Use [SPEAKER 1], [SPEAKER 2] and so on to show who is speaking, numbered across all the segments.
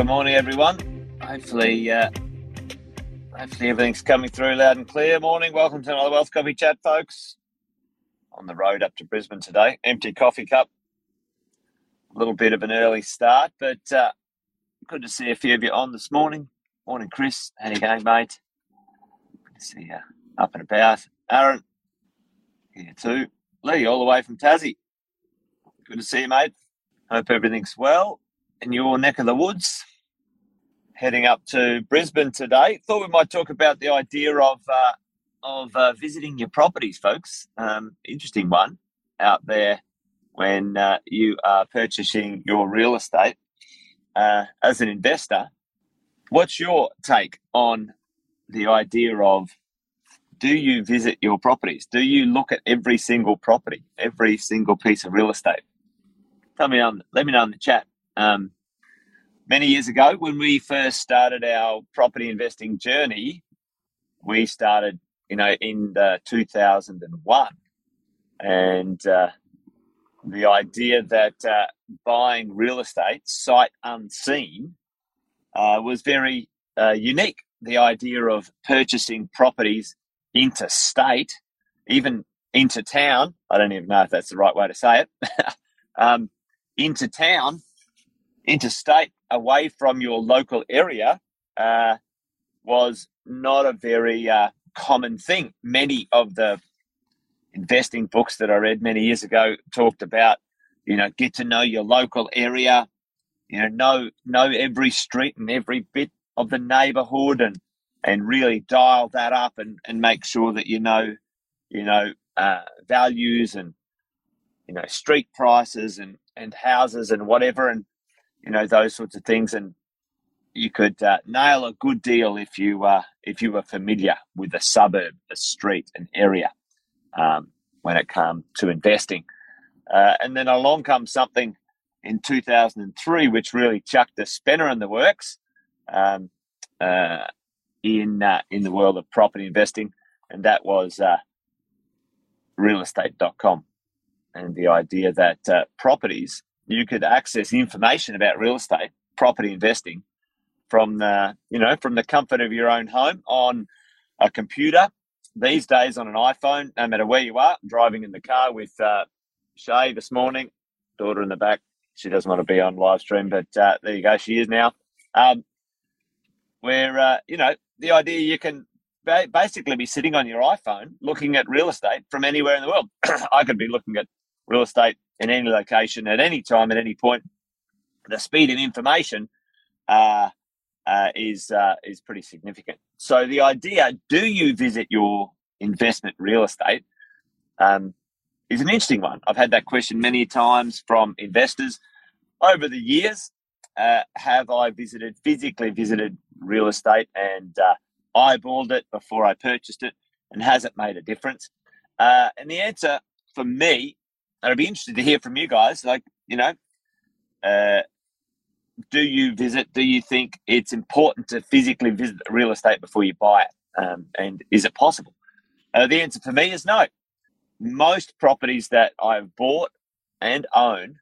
[SPEAKER 1] Good morning, everyone. Hopefully, uh, hopefully everything's coming through loud and clear. Morning. Welcome to another Wealth Coffee Chat, folks. On the road up to Brisbane today. Empty coffee cup. A little bit of an early start, but uh, good to see a few of you on this morning. Morning, Chris. How you going, mate? Good to see you up and about. Aaron, here too. Lee, all the way from Tassie. Good to see you, mate. Hope everything's well in your neck of the woods. Heading up to Brisbane today. Thought we might talk about the idea of uh, of uh, visiting your properties, folks. Um, interesting one out there when uh, you are purchasing your real estate uh, as an investor. What's your take on the idea of do you visit your properties? Do you look at every single property, every single piece of real estate? Tell me on, let me know in the chat. Um, many years ago, when we first started our property investing journey, we started, you know, in 2001, and uh, the idea that uh, buying real estate sight unseen uh, was very uh, unique. The idea of purchasing properties interstate, even into town. I don't even know if that's the right way to say it. um, into town, interstate, away from your local area, uh, was not a very uh, common thing. Many of the investing books that I read many years ago talked about, you know, get to know your local area, you know, know know every street and every bit of the neighborhood and and really dial that up and, and make sure that you know, you know, uh, values and you know, street prices and and houses and whatever and you know those sorts of things and you could uh, nail a good deal if you uh, if you were familiar with a suburb, a street, an area um, when it comes to investing. Uh, and then along comes something in 2003 which really chucked a spanner in the works um, uh, in uh, in the world of property investing, and that was uh, realestate.com and the idea that properties you could access information about real estate, property investing from the you know from the comfort of your own home on a computer. These days on an iPhone, no matter where you are, driving in the car with uh, Shay this morning, daughter in the back. She doesn't want to be on live stream, but uh, there you go. She is now. Um, where uh, you know the idea you can ba- basically be sitting on your iPhone looking at real estate from anywhere in the world. I could be looking at real estate in any location at any time at any point. The speed of information uh, uh, is uh, is pretty significant. So the idea: do you visit your investment real estate? Um, is an interesting one. I've had that question many times from investors over the years. Uh, have I visited physically visited real estate and uh, eyeballed it before I purchased it, and has it made a difference? Uh, and the answer for me I'd be interested to hear from you guys. Like, you know, uh, do you visit? Do you think it's important to physically visit real estate before you buy it? Um, and is it possible? Uh, the answer for me is no. Most properties that I've bought and own,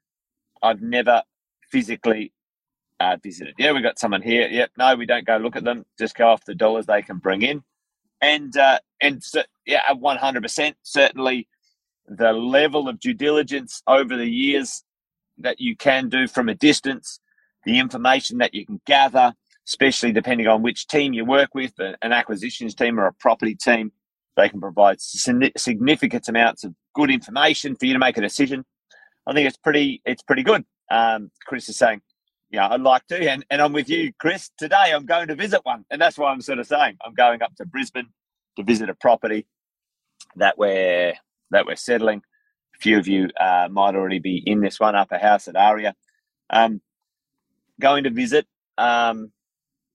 [SPEAKER 1] I've never physically uh, visited. Yeah, we got someone here. Yep, no, we don't go look at them. Just go off the dollars they can bring in, and uh, and so, yeah, one hundred percent certainly the level of due diligence over the years that you can do from a distance, the information that you can gather, especially depending on which team you work with, an acquisitions team or a property team, they can provide significant amounts of good information for you to make a decision. I think it's pretty it's pretty good. Um, Chris is saying, yeah, I'd like to, and, and I'm with you, Chris. Today I'm going to visit one, and that's why I'm sort of saying I'm going up to Brisbane to visit a property that we're that we're settling. A few of you uh, might already be in this one, Upper House at Aria. Um, going to visit um,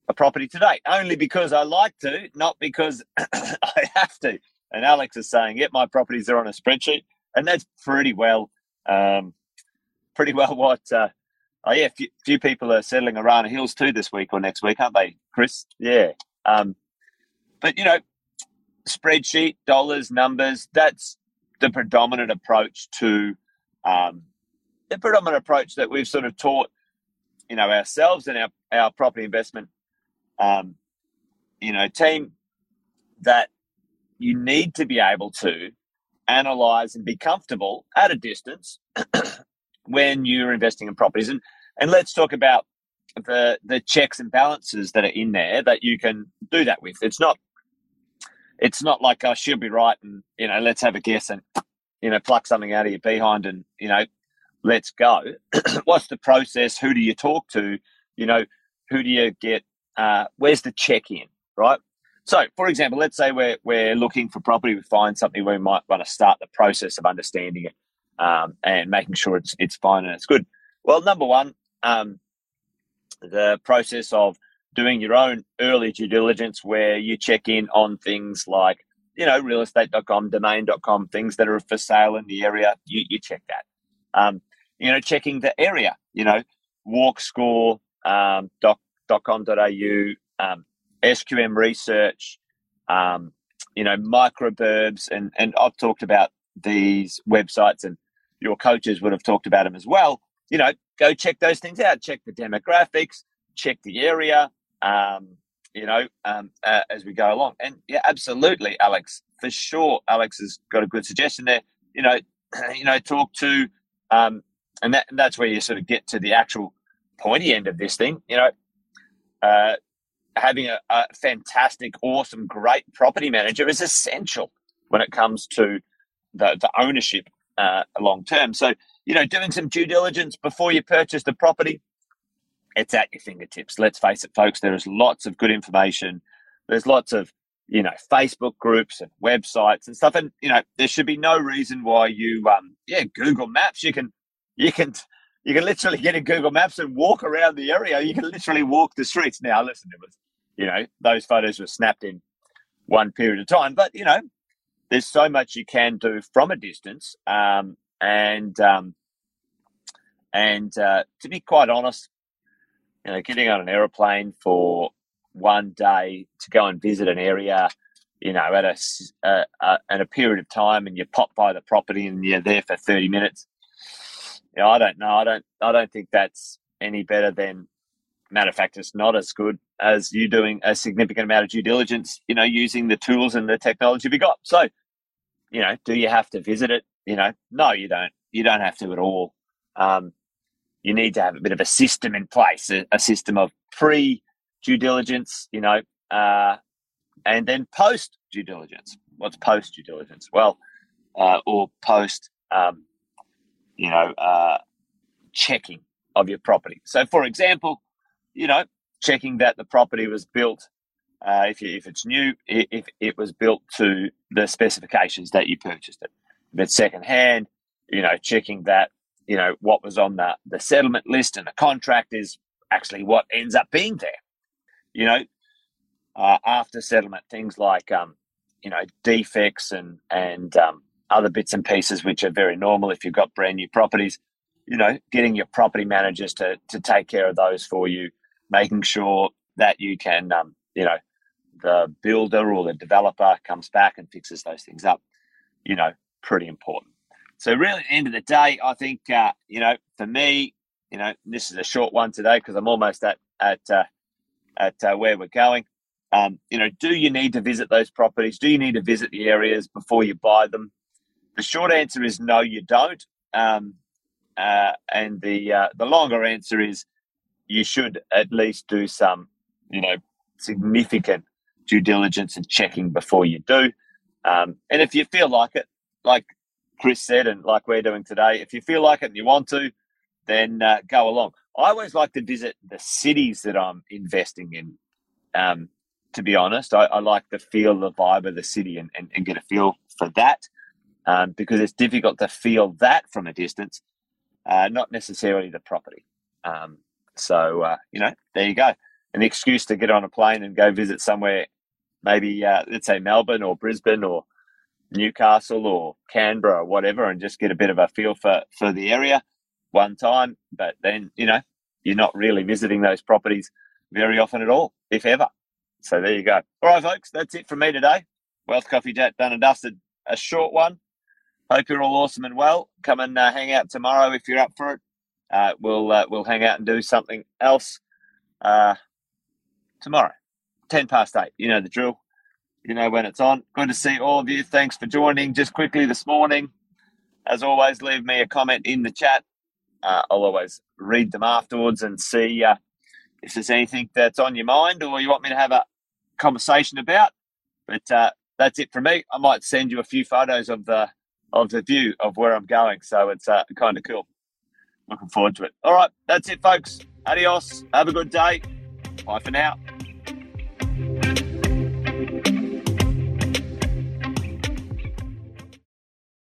[SPEAKER 1] a property today, only because I like to, not because I have to. And Alex is saying, "Yep, my properties are on a spreadsheet," and that's pretty well, um, pretty well what. Uh, oh yeah, few, few people are settling Arana Hills too this week or next week, aren't they, Chris? Yeah. Um, but you know, spreadsheet, dollars, numbers. That's the predominant approach to um, the predominant approach that we've sort of taught you know, ourselves and our, our property investment, um, you know, team that you need to be able to analyze and be comfortable at a distance when you're investing in properties. And and let's talk about the the checks and balances that are in there that you can do that with. It's not it's not like oh, she'll be right and you know let's have a guess and you know pluck something out of your behind and you know let's go. What's the process? Who do you talk to? You know, who do you get? Uh, where's the check in? Right. So, for example, let's say we're we're looking for property. We find something we might want to start the process of understanding it um, and making sure it's it's fine and it's good. Well, number one, um, the process of doing your own early due diligence where you check in on things like, you know, realestate.com, domain.com, things that are for sale in the area, you, you check that. Um, you know, checking the area, you know, walk score, um, doc, .com.au, um, SQM research, um, you know, microburbs, and, and I've talked about these websites and your coaches would have talked about them as well. You know, go check those things out. Check the demographics, check the area, um, you know, um, uh, as we go along. And yeah, absolutely, Alex, for sure. Alex has got a good suggestion there. You know, you know, talk to, um, and that, that's where you sort of get to the actual pointy end of this thing. You know, uh, having a, a fantastic, awesome, great property manager is essential when it comes to the, the ownership uh, long term. So you know, doing some due diligence before you purchase the property, it's at your fingertips. Let's face it, folks, there is lots of good information. There's lots of, you know, Facebook groups and websites and stuff. And, you know, there should be no reason why you, um, yeah, Google Maps, you can, you can, you can literally get in Google Maps and walk around the area. You can literally walk the streets. Now, listen, it was, you know, those photos were snapped in one period of time, but, you know, there's so much you can do from a distance. Um, and um, and uh, to be quite honest, you know, getting on an aeroplane for one day to go and visit an area, you know, at a uh, uh, a period of time, and you pop by the property and you're there for thirty minutes. You know, I don't know. I don't. I don't think that's any better than. Matter of fact, it's not as good as you doing a significant amount of due diligence. You know, using the tools and the technology we got. So, you know, do you have to visit it? You know, no, you don't. You don't have to at all. Um, you need to have a bit of a system in place, a, a system of pre due diligence, you know, uh, and then post due diligence. What's post due diligence? Well, uh, or post, um, you know, uh, checking of your property. So, for example, you know, checking that the property was built. Uh, if, you, if it's new, if it was built to the specifications that you purchased it. If it's secondhand, you know, checking that, you know, what was on the, the settlement list and the contract is actually what ends up being there. You know, uh, after settlement, things like, um, you know, defects and, and um, other bits and pieces, which are very normal if you've got brand new properties, you know, getting your property managers to, to take care of those for you, making sure that you can, um, you know, the builder or the developer comes back and fixes those things up. You know, pretty important. So really, at the end of the day, I think uh, you know, for me, you know, this is a short one today because I'm almost at at uh, at uh, where we're going. Um, you know, do you need to visit those properties? Do you need to visit the areas before you buy them? The short answer is no, you don't. Um, uh, and the uh, the longer answer is you should at least do some, you know, significant due diligence and checking before you do. Um, and if you feel like it, like Chris said, and like we're doing today, if you feel like it and you want to, then uh, go along. I always like to visit the cities that I'm investing in. Um, to be honest, I, I, like to feel the vibe of the city and, and, and get a feel for that um, because it's difficult to feel that from a distance, uh, not necessarily the property. Um, so, uh, you know, there you go. An excuse to get on a plane and go visit somewhere, maybe, uh, let's say Melbourne or Brisbane or Newcastle or Canberra or whatever, and just get a bit of a feel for for the area one time. But then you know you're not really visiting those properties very often at all, if ever. So there you go. All right, folks, that's it from me today. Wealth Coffee Chat done and dusted. A short one. Hope you're all awesome and well. Come and uh, hang out tomorrow if you're up for it. uh, we'll uh, we'll hang out and do something else uh, tomorrow, ten past eight. You know the drill. You know when it's on. Good to see all of you. Thanks for joining. Just quickly this morning, as always, leave me a comment in the chat. Uh, I'll always read them afterwards and see uh, if there's anything that's on your mind or you want me to have a conversation about. But uh, that's it from me. I might send you a few photos of the of the view of where I'm going, so it's uh, kind of cool. Looking forward to it. All right, that's it, folks. Adios. Have a good day. Bye for now.